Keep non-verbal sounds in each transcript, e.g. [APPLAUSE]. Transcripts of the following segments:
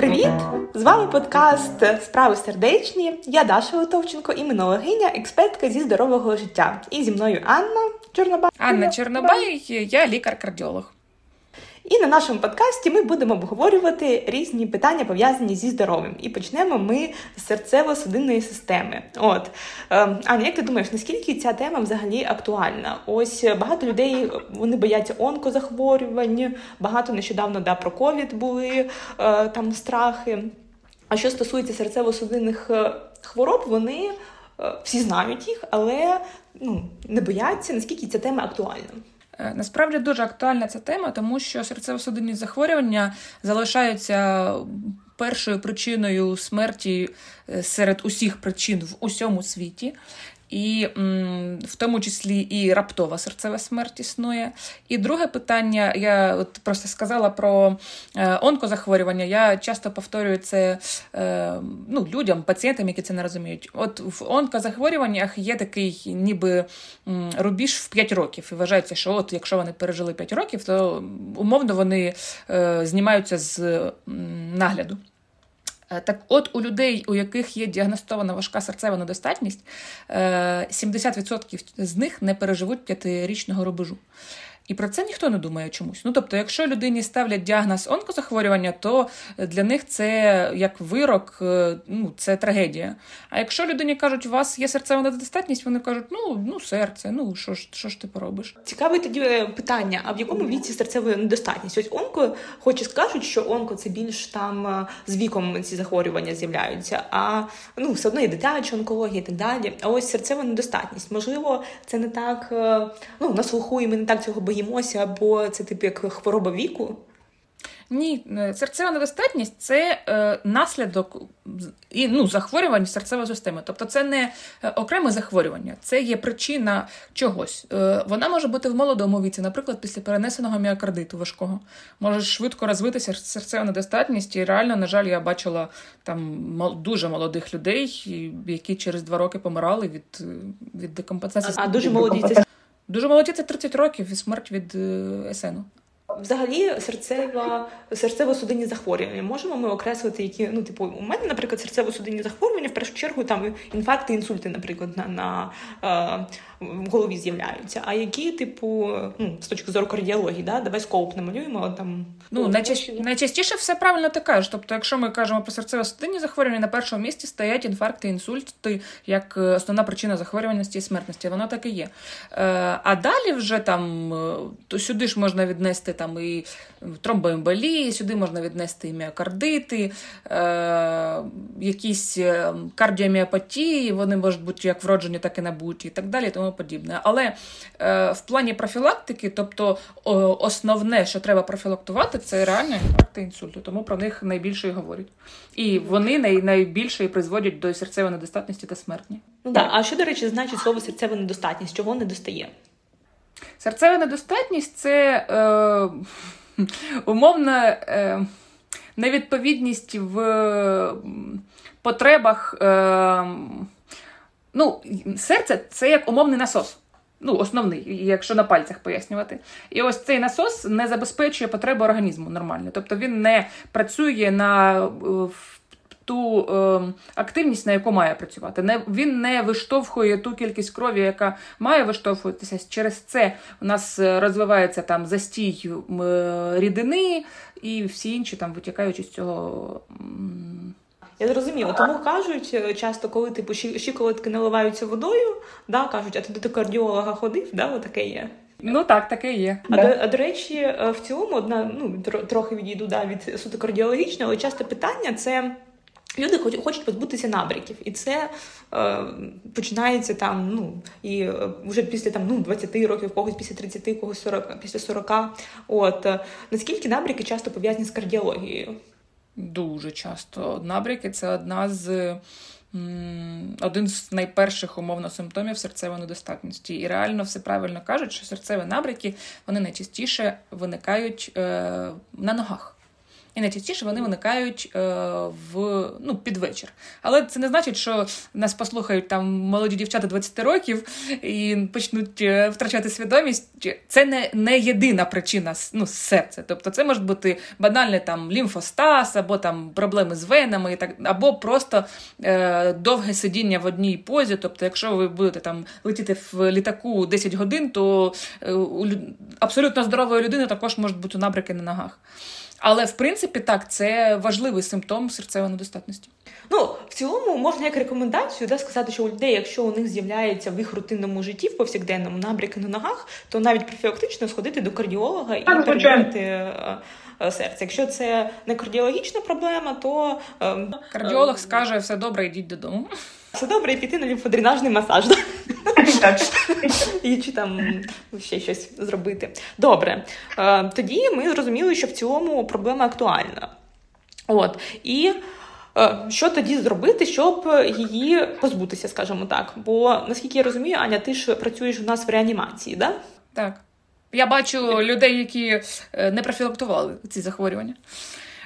Привіт! З вами подкаст Справи сердечні. Я Даша Литовченко, іменологиня, експертка зі здорового життя. І зі мною Анна Чорнобай. Анна Чорнобай, я лікар-кардіолог. І на нашому подкасті ми будемо обговорювати різні питання пов'язані зі здоров'ям. І почнемо ми з серцево-судинної системи. От ем, Аня, як ти думаєш, наскільки ця тема взагалі актуальна? Ось багато людей вони бояться онкозахворювань, багато нещодавно да, про ковід були е, там страхи. А що стосується серцево-судинних е, хвороб, вони е, всі знають їх, але ну, не бояться, наскільки ця тема актуальна. Е, насправді дуже актуальна ця тема, тому що серцево-судинні захворювання залишаються першою причиною смерті е, серед усіх причин в усьому світі і в тому числі і раптова серцева смерть існує. І друге питання, я от просто сказала про е, онкозахворювання. Я часто повторюю це е, ну, людям, пацієнтам, які це не розуміють. От в онкозахворюваннях є такий ніби рубіж в 5 років. І вважається, що от якщо вони пережили 5 років, то умовно вони е, знімаються з нагляду. Е, так, от у людей, у яких є діагностована важка серцева недостатність, 70% е, з них не переживуть п'ятирічного рубежу. І про це ніхто не думає чомусь. Ну тобто, якщо людині ставлять діагноз онкозахворювання, то для них це як вирок, е, ну це трагедія. А якщо людині кажуть, у вас є серцева недостатність, вони кажуть, ну ну серце, ну що ж що ж ти поробиш? Цікаве тоді е, питання: а в якому віці серцева недостатність? Ось онко, хоч і скажуть, що онко це більш там е, з віком ці захворювання з'являються, а ну все одно і дитяча онкологія і так далі. А ось серцева недостатність. Можливо, це не так ну на слуху, і ми не так цього боїмо боїмося, бо це типу як хвороба віку. Ні, е, серцева недостатність це е, наслідок і ну, захворювань серцевої системи. Тобто це не е, окреме захворювання, це є причина чогось. Е, вона може бути в молодому віці, наприклад, після перенесеного міокардиту важкого. Може швидко розвитися серцева недостатність. І реально, на жаль, я бачила там дуже молодих людей, які через два роки помирали від від декомпенсації. А дуже молоді це Дуже молоді це 30 років і смерть від е, СНу. Взагалі, серцева серцево-судинні захворювання. Можемо ми окреслити, які ну, типу, у мене, наприклад, серцево-судинні захворювання в першу чергу там інфаркти, інсульти, наприклад, на на е, в голові з'являються. А які, типу, ну, з точки зору кардіології, да, давай скоуп намалюємо там. Ну, найчастіше, найчастіше все правильно ти кажеш. Тобто, якщо ми кажемо про серцево-судинні захворювання, на першому місці стоять інфаркти, інсульти як е, основна причина захворюваності і смертності. Воно так і є. Е, а далі вже там е, то сюди ж можна віднести там і тромбоемболії, сюди можна віднести і міокардити, якісь кардіоміопатії, вони можуть бути як вроджені, так і набуті, і так далі. і тому подібне. Але е, в плані профілактики, тобто о, основне, що треба профілактувати, це реально інфаркти інсульту. Тому про них найбільше і говорять. І вони най, найбільше і призводять до серцевої недостатності та смертні. Ну да. А що, до речі, значить слово серцева недостатність? Чого не достає? Серцева недостатність це е, умовна е, невідповідність в потребах. Е, Ну, серце це як умовний насос. Ну, основний, якщо на пальцях пояснювати. І ось цей насос не забезпечує потреби організму нормально. Тобто він не працює на ту е, активність, на яку має працювати. Не, Він не виштовхує ту кількість крові, яка має виштовхуватися. Через це у нас розвивається там застій е, рідини і всі інші там витікаючи з цього. Я зрозуміла, тому кажуть е, часто, коли типу щиколотки наливаються водою, да, кажуть, а ти до кардіолога ходив, да, отаке є. Ну так, таке є. А да. до, до речі, е, в цілому одна ну трохи відійду да, від суто кардіологічного, але часто питання це. Люди хочуть позбутися набряків, і це е, починається там, ну і е, вже після там ну 20 років, когось після 30, когось 40, після 40. От наскільки набряки часто пов'язані з кардіологією? Дуже часто. Набряки це одна з. Один з найперших умовно симптомів серцевої недостатності. І реально все правильно кажуть, що серцеві набряки вони найчастіше виникають е, на ногах. І найчастіше вони виникають е, в ну, під вечір. Але це не значить, що нас послухають там молоді дівчата 20 років і почнуть е, втрачати свідомість. Це не не єдина причина ну, серця. Тобто, це може бути банальний там лімфостаз, або там проблеми з венами, і так, або просто е, довге сидіння в одній позі. Тобто, якщо ви будете там летіти в літаку 10 годин, то е, абсолютно здорової людини також можуть бути набряки на ногах. Але в принципі так, це важливий симптом серцевої недостатності. Ну, в цілому можна як рекомендацію да, сказати, що у людей, якщо у них з'являється в їх рутинному житті в повсякденному набряки на ногах, то навіть профілактично сходити до кардіолога і перевірити е, е, серце. Якщо це не кардіологічна проблема, то е, кардіолог скаже все добре, йдіть додому. Все добре, і піти на лімфодренажний масаж. І чи там ще щось зробити. Добре. Е, тоді ми зрозуміли, що в цілому проблема актуальна. От. І е, що тоді зробити, щоб її позбутися, скажімо так? Бо наскільки я розумію, Аня, ти ж працюєш у нас в реанімації, да? так? Я бачу людей, які е, не профілактували ці захворювання.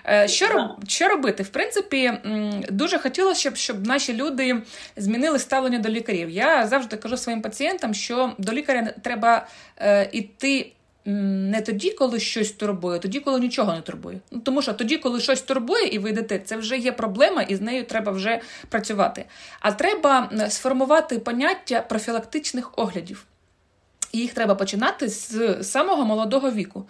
Е, що роб, що робити? В принципі, дуже хотілося, щоб, щоб наші люди змінили ставлення до лікарів. Я завжди кажу своїм пацієнтам, що до лікаря треба е, іти. Не тоді, коли щось турбує, а тоді, коли нічого не турбує. Ну, Тому що тоді, коли щось турбує і ви йдете, це вже є проблема, і з нею треба вже працювати. А треба сформувати поняття профілактичних оглядів. І їх треба починати з самого молодого віку.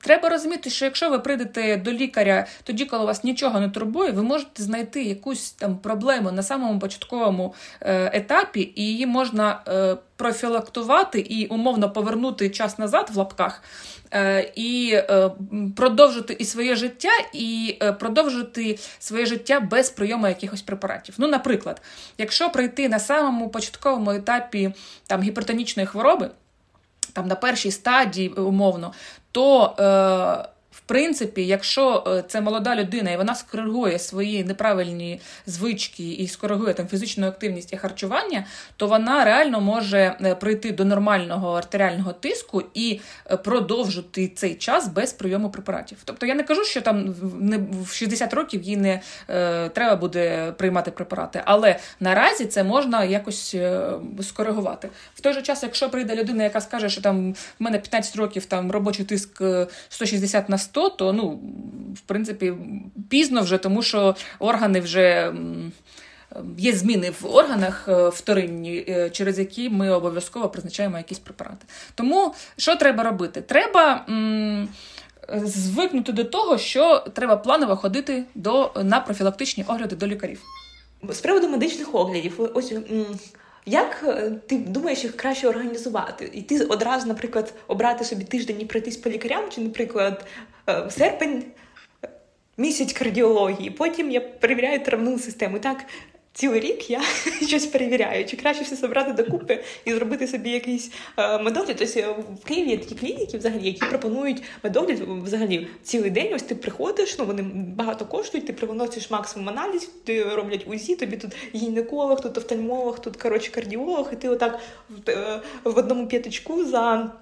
Треба розуміти, що якщо ви прийдете до лікаря тоді, коли вас нічого не турбує, ви можете знайти якусь там проблему на самому початковому е, етапі, і її можна е, профілактувати і умовно повернути час назад в лапках, е, і продовжити і своє життя, і продовжити своє життя без прийому якихось препаратів. Ну, наприклад, якщо прийти на самому початковому етапі там гіпертонічної хвороби там на першій стадії умовно, то е, принципі, якщо е, це молода людина і вона скоригує свої неправильні звички і скоригує там фізичну активність і харчування, то вона реально може е, прийти до нормального артеріального тиску і е, продовжити цей час без прийому препаратів. Тобто я не кажу, що там не в 60 років їй не е, треба буде приймати препарати, але наразі це можна якось скоригувати. В той же час, якщо прийде людина, яка скаже, що там в мене 15 років там робочий тиск 160 на 100, 100, то ну, в принципі пізно вже, тому що органи вже. Є зміни в органах е, вторинні, е, через які ми обов'язково призначаємо якісь препарати. Тому що треба робити? Треба м, звикнути до того, що треба планово ходити до, на профілактичні огляди до лікарів. З приводу медичних оглядів, ось як е, ти думаєш, їх краще організувати? І ти одразу, наприклад, обрати собі тиждень і пройтись по лікарям, чи, наприклад, в серпень місяць кардіології, потім я перевіряю травну систему. Так, цілий рік я [LAUGHS] щось перевіряю, чи краще все забрати докупи і зробити собі якийсь е, медогляд. Тобто е, в Києві є такі клініки, взагалі, які пропонують медогляд взагалі цілий день. Ось ти приходиш, ну вони багато коштують, ти приносиш максимум аналіз, ти роблять УЗІ, тобі тут гінеколог, тут офтальмолог, тут коротше кардіолог, і ти отак в, е, одному п'ятичку за.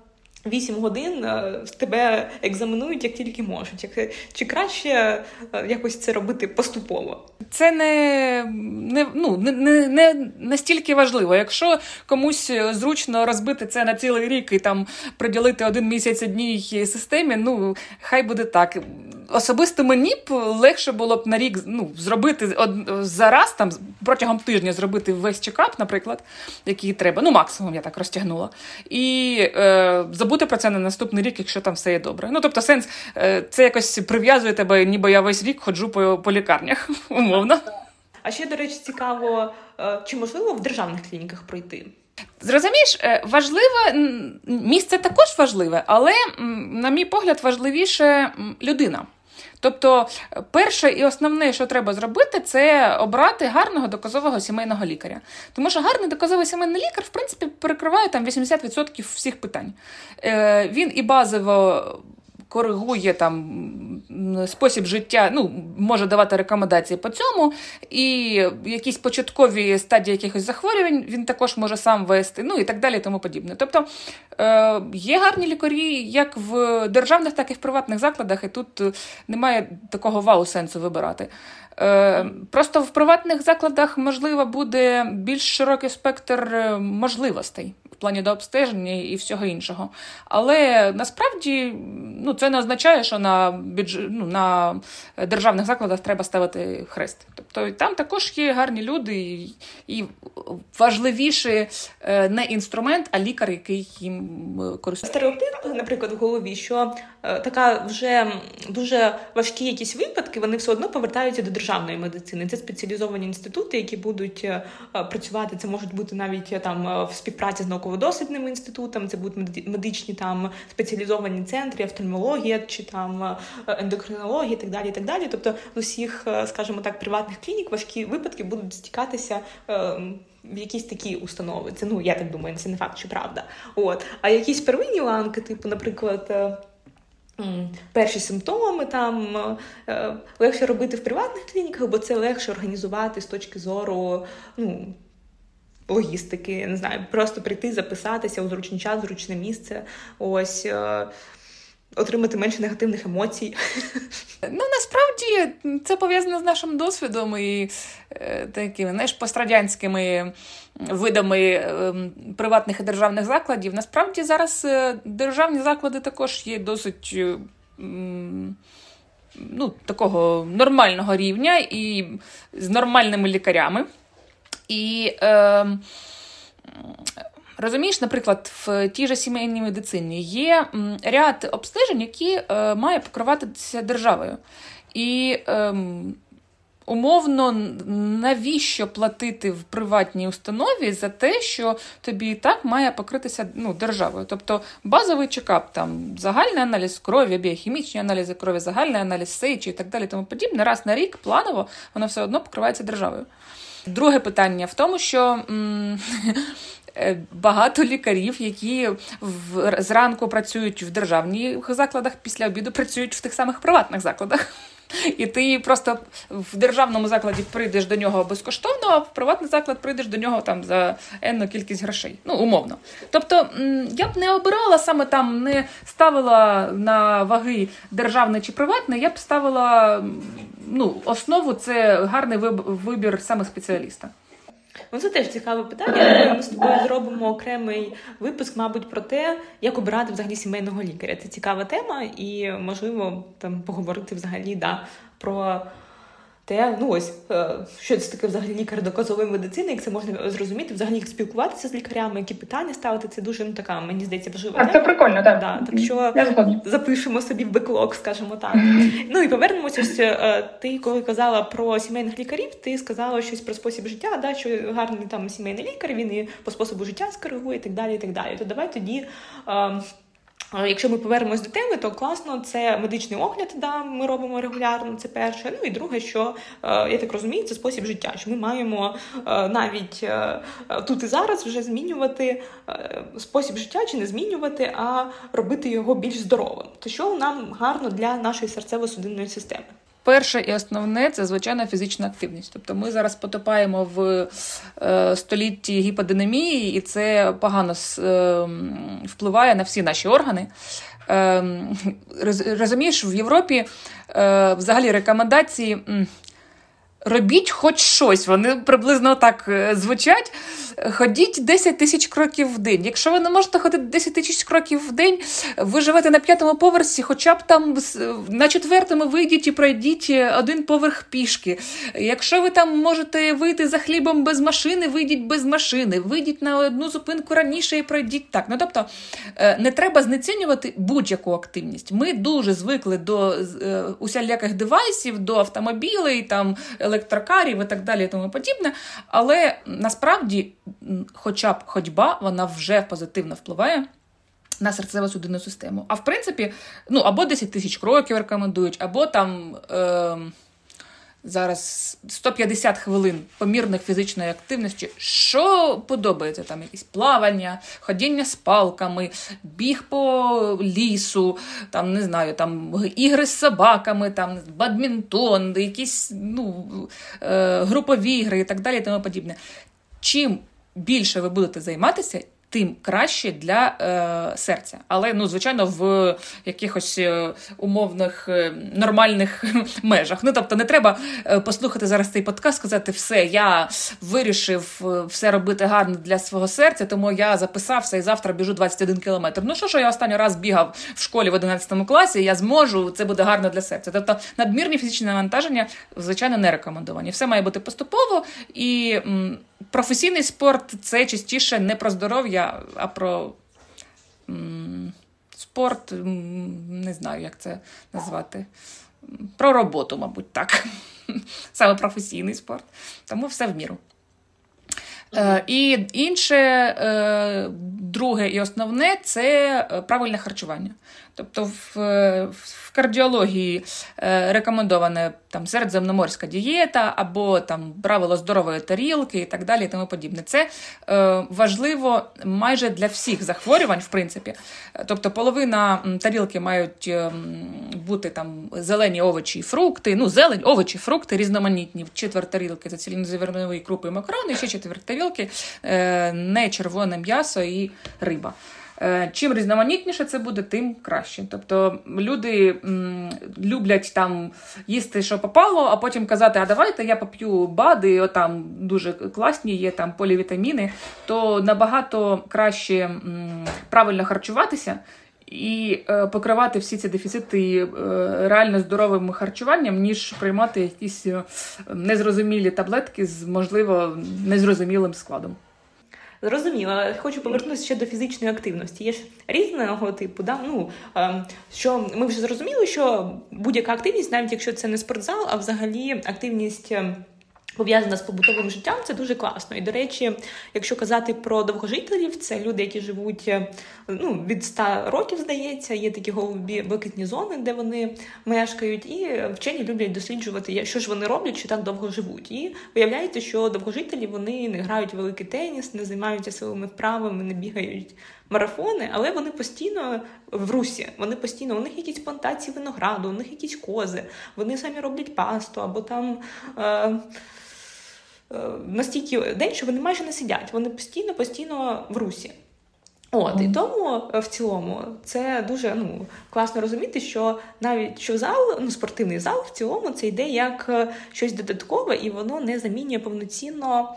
8 годин е, тебе екзаменують як тільки можуть. Як, Чи краще е, якось це робити поступово? Це не не, ну, не, не, не настільки важливо. Якщо комусь зручно розбити це на цілий рік і там приділити один місяць одній системі, ну хай буде так. Особисто мені б легше було б на рік ну, зробити од, зараз там протягом тижня зробити весь чекап, наприклад, який треба. Ну, максимум я так розтягнула. І е, забути про це на наступний рік, якщо там все є добре. Ну, тобто, сенс, е, це якось прив'язує тебе, ніби я весь рік ходжу по, по лікарнях, [LAUGHS] умовно. А ще, до речі, цікаво, е, чи можливо в державних клініках пройти? Зрозумієш, е, важливе місце також важливе, але, на мій погляд, важливіше людина. Тобто, перше і основне, що треба зробити, це обрати гарного доказового сімейного лікаря. Тому що гарний доказовий сімейний лікар, в принципі, перекриває там 80% всіх питань. Е, Він і базово коригує там спосіб життя, ну, може давати рекомендації по цьому, і якісь початкові стадії якихось захворювань він також може сам вести, ну і так далі, і тому подібне. Тобто е, є гарні лікарі як в державних, так і в приватних закладах, і тут немає такого вау-сенсу вибирати. Е, Просто в приватних закладах можливо буде більш широкий спектр е, можливостей плані до обстеження і всього іншого. Але насправді ну, це не означає, що на бюджет, ну, на державних закладах треба ставити хрест. Тобто там також є гарні люди, і, і важливіше не інструмент, а лікар, який їм е, користується. Стереотип, наприклад, в голові, що е, така вже дуже важкі якісь випадки, вони все одно повертаються до державної медицини. Це спеціалізовані інститути, які будуть е, працювати. Це можуть бути навіть там в співпраці з науково-дослідними інститутами, це будуть медичні там спеціалізовані центри, офтальмологія чи там ендокринологія, і так далі. І так далі. Тобто з усіх, скажімо так, приватних клінік важкі випадки будуть стікатися. В якісь такі установи. Це ну я так думаю, це не факт, що правда. От. А якісь первинні ланки, типу, наприклад, е, перші симптоми там е, легше робити в приватних клініках, бо це легше організувати з точки зору ну, логістики, не знаю, просто прийти, записатися у зручний час, зручне місце. Ось. Е, отримати менше негативних емоцій. Ну насправді це пов'язано з нашим досвідом і е, такими знаєш, пострадянськими видами е, приватних і державних закладів. Насправді зараз е, державні заклади також є досить. Е, ну, Такого нормального рівня і з нормальними лікарями. І е, Розумієш, наприклад, в тій же сімейній медицині є ряд обстежень, які е, має покриватися державою. І е, умовно, навіщо платити в приватній установі за те, що тобі і так має покритися ну, державою? Тобто базовий чекап, там загальний аналіз крові, біохімічні аналізи крові, загальний аналіз сечі і так далі, тому подібне, раз на рік планово воно все одно покривається державою. Друге питання в тому, що. Е, багато лікарів, які в зранку працюють в державних закладах, після обіду працюють в тих самих приватних закладах. І ти просто в державному закладі прийдеш до нього безкоштовно, а в приватний заклад прийдеш до нього там за енну кількість грошей. Ну, умовно. Тобто я б не обирала саме там, не ставила на ваги державне чи приватне, я б ставила ну, основу це гарний вибір саме спеціаліста. Ну, це теж цікаве питання. [LAUGHS] Ми з тобою зробимо окремий випуск, мабуть, про те, як обирати взагалі сімейного лікаря. Це цікава тема, і можливо там поговорити взагалі да, про те, ну ось е, що це таке взагалі лікар доказової медицини, як це можна зрозуміти, взагалі як спілкуватися з лікарями, які питання ставити. Це дуже ну така, мені здається, важлива. Так, це прикольно, так. Да, так що запишемо собі в беклог, скажімо так. Ну і повернемося. Ось, е, ти коли казала про сімейних лікарів, ти сказала щось про спосіб життя, да, що гарний там сімейний лікар, він і по способу життя скоригує і так далі. і так далі. То давай тоді. Якщо ми повернемось до теми, то класно це медичний огляд, да, ми робимо регулярно. Це перше. Ну і друге, що е, я так розумію, це спосіб життя. Що ми маємо е, навіть е, тут і зараз вже змінювати спосіб життя чи не змінювати, а робити його більш здоровим. То що нам гарно для нашої серцево-судинної системи. Перше і основне це звичайна фізична активність. Тобто ми зараз потопаємо в е, столітті гіподинамії, і це погано е, впливає на всі наші органи. Е, розумієш, в Європі е, взагалі рекомендації робіть хоч щось. Вони приблизно так е, звучать. Ходіть 10 тисяч кроків в день. Якщо ви не можете ходити 10 тисяч кроків в день, ви живете на п'ятому поверсі, хоча б там на четвертому вийдіть і пройдіть один поверх пішки. Якщо ви там можете вийти за хлібом без машини, вийдіть без машини, вийдіть на одну зупинку раніше і пройдіть так. Ну тобто е, не треба знецінювати будь-яку активність. Ми дуже звикли до е, усіляких девайсів, до автомобілей, там електрокарів і так далі, і тому подібне. Але насправді, хоча б ходьба, вона вже позитивно впливає. На серцево-судинну систему. А в принципі, ну або 10 тисяч кроків рекомендують, або там е, зараз 150 хвилин помірних фізичної активності. Що подобається? Там якісь плавання, ходіння з палками, біг по лісу, там не знаю, там ігри з собаками, там бадмінтон, якісь ну, е, групові ігри і так далі. і тому подібне. Чим більше ви будете займатися, тим краще для е, серця. Але, ну, звичайно, в якихось е, умовних е, нормальних [LAUGHS] межах. Ну, тобто, не треба е, послухати зараз цей подкаст, сказати, все, я вирішив все робити гарно для свого серця, тому я записався і завтра біжу 21 кілометр. Ну, що, що я останній раз бігав в школі в 11 класі, я зможу, це буде гарно для серця. Тобто, надмірні фізичні навантаження, звичайно, не рекомендовані. Все має бути поступово і. Професійний спорт це частіше не про здоров'я, а про спорт, не знаю, як це назвати. Про роботу, мабуть, так. [LAUGHS] Саме професійний спорт. Тому все в міру. Е, І інше, е, друге і основне це е, правильне харчування. Тобто в, в кардіології е, рекомендована там середземноморська дієта або там правило здорової тарілки і так далі. і тому подібне. Це е, важливо майже для всіх захворювань, в принципі. Тобто половина тарілки мають е, бути там зелені овочі і фрукти, ну, зелень, овочі, фрукти різноманітні. Четверть тарілки це цілінозернові крупи і макарони, ще четверть тарілки е, не червоне м'ясо і риба. Е, чим різноманітніше це буде, тим краще. Тобто люди м, люблять там їсти, що попало, а потім казати, а давайте я поп'ю бади, там дуже класні є там полівітаміни, то набагато краще м, правильно харчуватися. І е, покривати всі ці дефіцити е, реально здоровим харчуванням, ніж приймати якісь е, незрозумілі таблетки з можливо незрозумілим складом. Зрозуміло, хочу повернутися ще до фізичної активності. Є ж різного типу, да? ну, ем, що ми вже зрозуміли, що будь-яка активність, навіть якщо це не спортзал, а взагалі активність. Пов'язана з побутовим життям, це дуже класно. І, до речі, якщо казати про довгожителів, це люди, які живуть е, ну, від 100 років, здається, є такі голубі блакитні зони, де вони мешкають, і вчені люблять досліджувати, що ж вони роблять, що так довго живуть. І виявляється, що довгожителі вони не грають великий теніс, не займаються силовими вправами, не бігають. Марафони, але вони постійно в русі, вони постійно, у них якісь плантації винограду, у них якісь кози, вони самі роблять пасту або там. Е, настільки день, що вони майже не сидять, вони постійно, постійно в русі. От, і тому е, в цілому це дуже ну, класно розуміти, що навіть що зал, ну спортивний зал в цілому це йде як е, щось додаткове, і воно не замінює повноцінно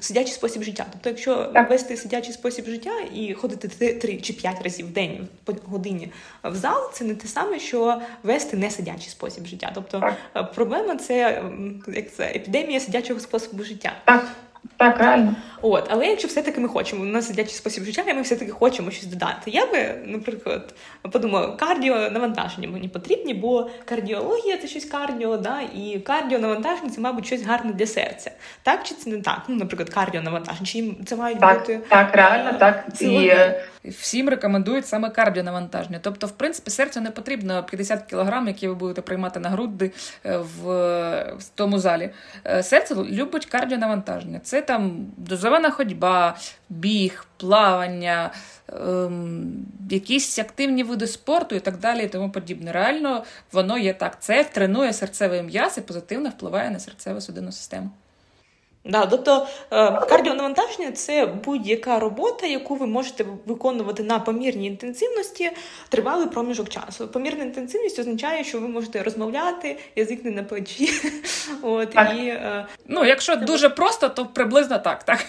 сидячий спосіб життя. Тобто, якщо так. вести сидячий спосіб життя і ходити три чи п'ять разів в день по годині в зал, це не те саме, що вести не сидячий спосіб життя. Тобто так. проблема це як це епідемія сидячого способу життя. Так. Так, реально. От, але якщо все-таки ми хочемо, у нас сидячий спосіб життя, і ми все-таки хочемо щось додати. Я би, наприклад, подумала, кардіо навантаження мені потрібні, бо кардіологія це щось кардіо, да, і кардіо навантаження це, мабуть, щось гарне для серця. Так чи це не так? Ну, наприклад, кардіо навантаження, чи це мають так, бути так, реально так. І... Е, всім рекомендують саме кардіонавантаження. Тобто, в принципі, серцю не потрібно 50 кг, які ви будете приймати на груди е, в, в тому залі. Е, серце любить кардіонавантаження. Це там дозована ходьба, біг, плавання, ем, якісь активні види спорту і так далі, і тому подібне. Реально, воно є так. Це тренує серцевий м'яз і позитивно впливає на серцево-судинну систему. Да, тобто е, кардіонавантаження це будь-яка робота, яку ви можете виконувати на помірній інтенсивності тривалий проміжок часу. Помірна інтенсивність означає, що ви можете розмовляти, язик не на плечі. [LAUGHS] От, і, е, Ну, Якщо дуже просто, то приблизно так. так.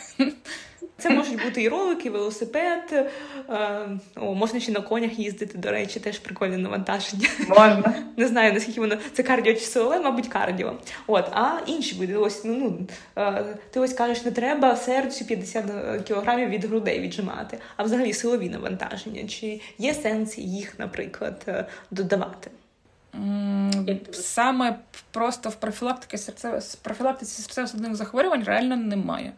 Це можуть бути і ролики, і велосипед. Е, о, Можна ще на конях їздити, до речі, теж прикольне навантаження. Можна. [LAUGHS] Не знаю, наскільки воно це кардіо чи силове, мабуть, кардіо. От, А інші види, ось ну, ну е, ти ось кажеш, не треба серцю 50 кілограмів від грудей віджимати, а взагалі силові навантаження. Чи є сенс їх, наприклад, е, додавати? Саме просто в профілактиці серцево профілактиці серцево-судинних захворювань реально немає.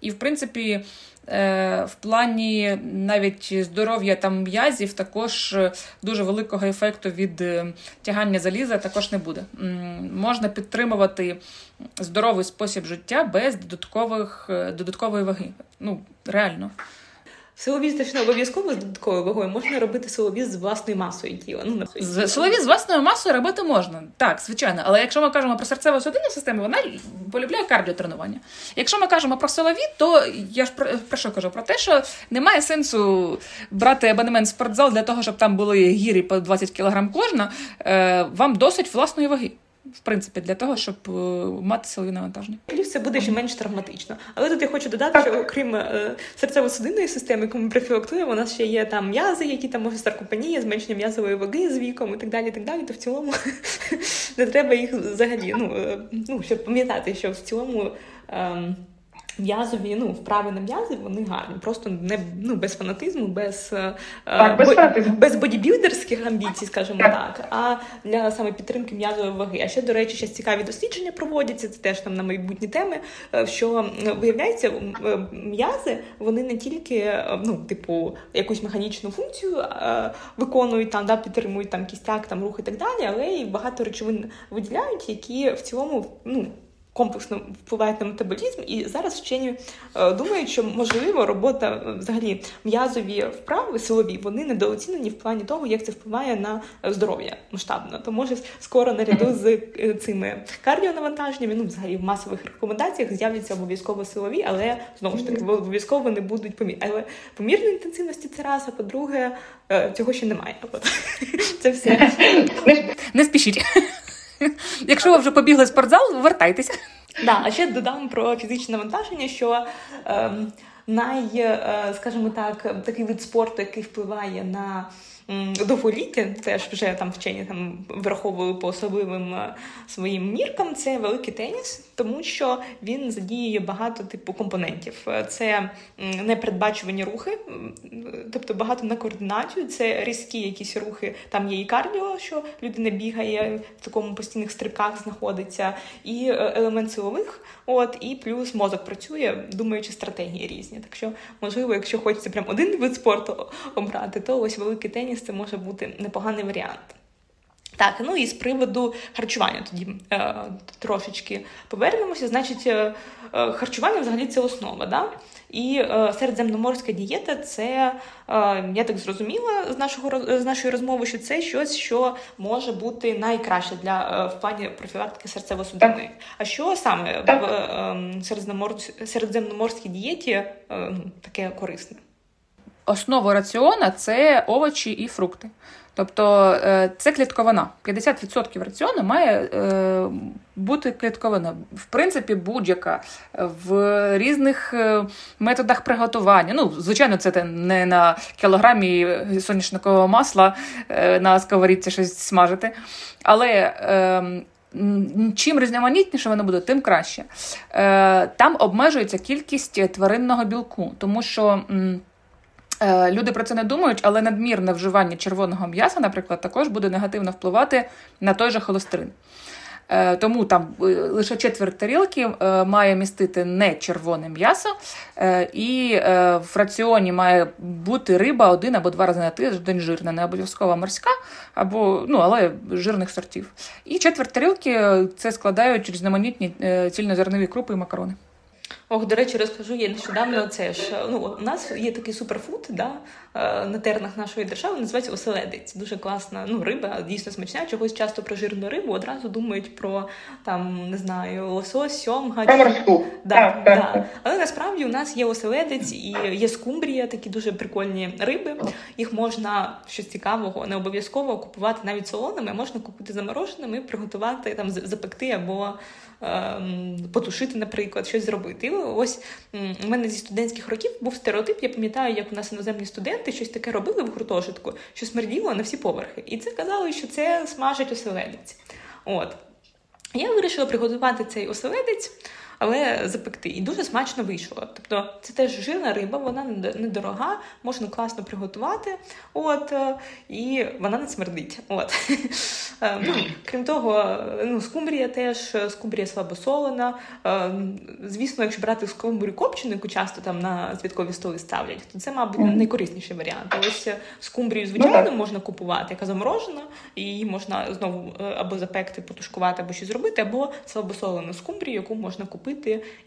І в принципі. Е, в плані навіть здоров'я там м'язів також дуже великого ефекту від е, тягання заліза також не буде. Можна підтримувати здоровий спосіб життя без додаткових е, додаткової ваги. Ну реально. Силовіз точно обов'язково з додатковою вагою можна робити силовіз з власною масою тіла. Ну, з Силовіз з власною масою робити можна, так, звичайно. Але якщо ми кажемо про серцево-судинну систему, вона полюбляє кардіотренування. Якщо ми кажемо про силові, то я ж про, про що кажу? Про те, що немає сенсу брати абонемент в спортзал для того, щоб там були гірі по 20 кг кожна. Е, Вам досить власної ваги в принципі, для того, щоб е, мати силові навантаження. Плюс це буде ще менш травматично. Але тут я хочу додати, що окрім е, серцево-судинної системи, яку ми профілактуємо, у нас ще є там м'язи, які там може саркопенія, зменшення м'язової ваги з віком і так далі. і так далі. То в цілому [LAUGHS] не треба їх взагалі. Ну е, ну щоб пам'ятати, що в цілому. Ем, М'язові, ну, вправи на м'язи, вони гарні. Просто не ну, без фанатизму, без е, так, без, бо, без бодібілдерських амбіцій, скажімо так. так, а для саме підтримки м'язової ваги. А ще, до речі, ще цікаві дослідження проводяться, це теж там на майбутні теми. Е, що виявляється, е, м'язи вони не тільки ну, типу, якусь механічну функцію виконують, там, да, підтримують там кістяк, там рух і так далі, але й багато речовин виділяють, які в цілому ну комплексно впливають на метаболізм, і зараз вчені е, думають, що можливо робота е, взагалі м'язові вправи силові вони недооцінені в плані того, як це впливає на здоров'я масштабно. То може скоро наряду з е, цими кардіонавантаженнями, ну взагалі в масових рекомендаціях з'являться обов'язково силові, але знову ж таки обов'язково не будуть помірні. Але помірної інтенсивності це раз, а по-друге, цього ще немає. [LAUGHS] Це все не спішіть. [LAUGHS] Якщо ви вже побігли в спортзал, вертайтеся. Да, а ще додам про фізичне навантаження, що е, най, е, скажімо так, такий вид спорту, який впливає на довголіття, теж вже там вчені там враховували по особливим е, своїм міркам. Це великий теніс, тому що він задіює багато типу компонентів. Е, це непередбачувані рухи, тобто багато на координацію, це різкі якісь рухи. Там є і кардіо, що людина бігає в такому постійних стрибках, знаходиться, і е, елемент силових. От і плюс мозок працює, думаючи стратегії різні. Так що, можливо, якщо хочеться прям один вид спорту обрати, то ось великий теніс це може бути непоганий варіант. Так, ну і з приводу харчування тоді е, трошечки повернемося. Значить, е, е, харчування взагалі це основа. Да? І е, середземноморська дієта це, е, я так зрозуміла з нашого з нашої розмови, що це щось, що може бути найкраще для е, в плані профілактики серцево-судинної. А що саме в е, середземноморській дієті е, ну, таке корисне? Основа раціона це овочі і фрукти. Тобто е, це клітковина. 50% раціону має е, бути клітковина. В принципі, будь-яка в різних е, методах приготування. Ну, звичайно, це не на кілограмі соняшникового масла на сковорідці щось смажити. Але Чим різноманітніше воно буде, тим краще. Там обмежується кількість тваринного білку, тому що. Е, люди про це не думають, але надмірне вживання червоного м'яса, наприклад, також буде негативно впливати на той же холестерин. Е, тому там е, лише четверть тарілки має містити не червоне м'ясо, і в раціоні має бути риба один або два рази на тиждень жирна, не обов'язково морська, або, ну, але жирних сортів. І четверть тарілки це складають різноманітні цільнозернові крупи і макарони. Ох, до речі, розкажу я нещодавно. Це ж ну у нас є такий суперфуд, да, е, на тернах нашої держави називається оселедець. Дуже класна. Ну, риба дійсно смачна. Чогось часто про жирну рибу одразу думають про там не знаю, лосось, сьомга. Морську. Да, да. Але насправді у нас є оселедець і є скумбрія, такі дуже прикольні риби. Їх можна щось цікавого, не обов'язково купувати навіть солоними, можна купити замороженими, приготувати там запекти або. Ем, потушити, наприклад, щось зробити. І ось у мене зі студентських років був стереотип. Я пам'ятаю, як у нас іноземні студенти щось таке робили в гуртожитку, що смерділо на всі поверхи. І це казали, що це смажить оселедець. От. Я вирішила приготувати цей оселедець. Але запекти. І дуже смачно вийшло. Тобто це теж жирна риба, вона недорога, можна класно приготувати, от, е, і вона не смердить. От. Е, ну, Крім того, ну, скумбрія теж, скумбрія слабосолена. Е, звісно, якщо брати скумбрію копчену, яку часто там на святкові столи ставлять, то це, мабуть, найкорисніший варіант. Ось скумбрію, звичайно, ну, можна купувати, яка заморожена, і її можна знову або запекти, потушкувати, або щось зробити, або слабосолену скумбрію, яку можна купити,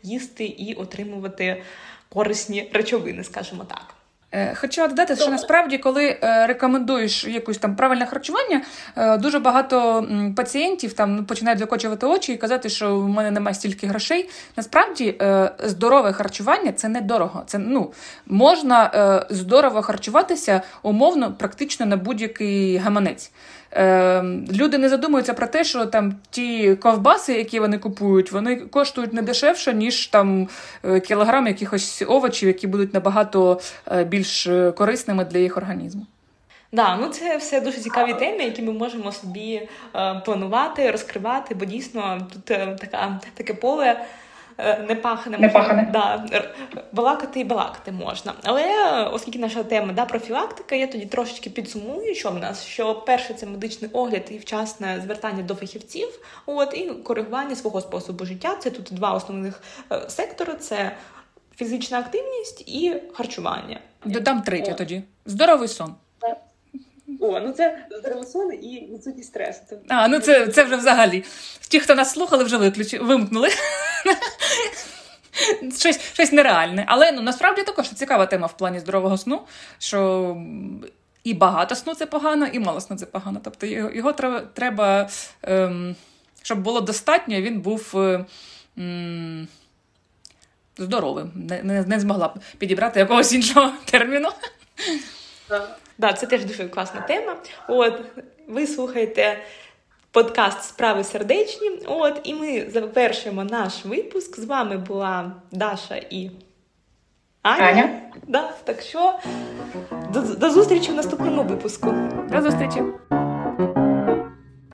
їсти і отримувати корисні речовини, скажімо так. Е, хочу додати, що насправді, коли е, рекомендуєш якусь там правильне харчування, е, дуже багато пацієнтів там ну, починають закочувати очі і казати, що в мене немає стільки грошей. Насправді, здорове харчування це недорого. Це ну можна здорово харчуватися умовно, практично на будь-який гаманець. Люди не задумуються про те, що там ті ковбаси, які вони купують, вони коштують не дешевше, ніж там кілограм якихось овочів, які будуть набагато е, більш е, корисними для їх організму. Да, ну це все дуже цікаві теми, які ми можемо собі е, планувати, розкривати, бо дійсно тут е, така таке поле. Е, не пахне, не пахне. Да, балакати і балакати можна. Але оскільки наша тема да, профілактика, я тоді трошечки підсумую, що в нас що перше це медичний огляд і вчасне звертання до фахівців, от і коригування свого способу життя. Це тут два основних е, сектори: це фізична активність і харчування. Додам третє О. тоді здоровий сон. О, ну це здоровий сон і відсутність стресу. А, ну це це вже взагалі. Ті, хто нас слухали, вже виключили, вимкнули. [LAUGHS] Щось щось нереальне. Але ну, насправді також цікава тема в плані здорового сну, що і багато сну це погано, і мало сну це погано. Тобто його його треба, треба ем, щоб було достатньо, він був ем, здоровим. Не, не, не змогла підібрати якогось іншого [LAUGHS] терміну. Так, да, це теж дуже класна тема. От, ви слухаєте подкаст Справи сердечні. От, і ми завершуємо наш випуск. З вами була Даша і Аня. Аня. Да, Так що до, до зустрічі в наступному випуску. До зустрічі.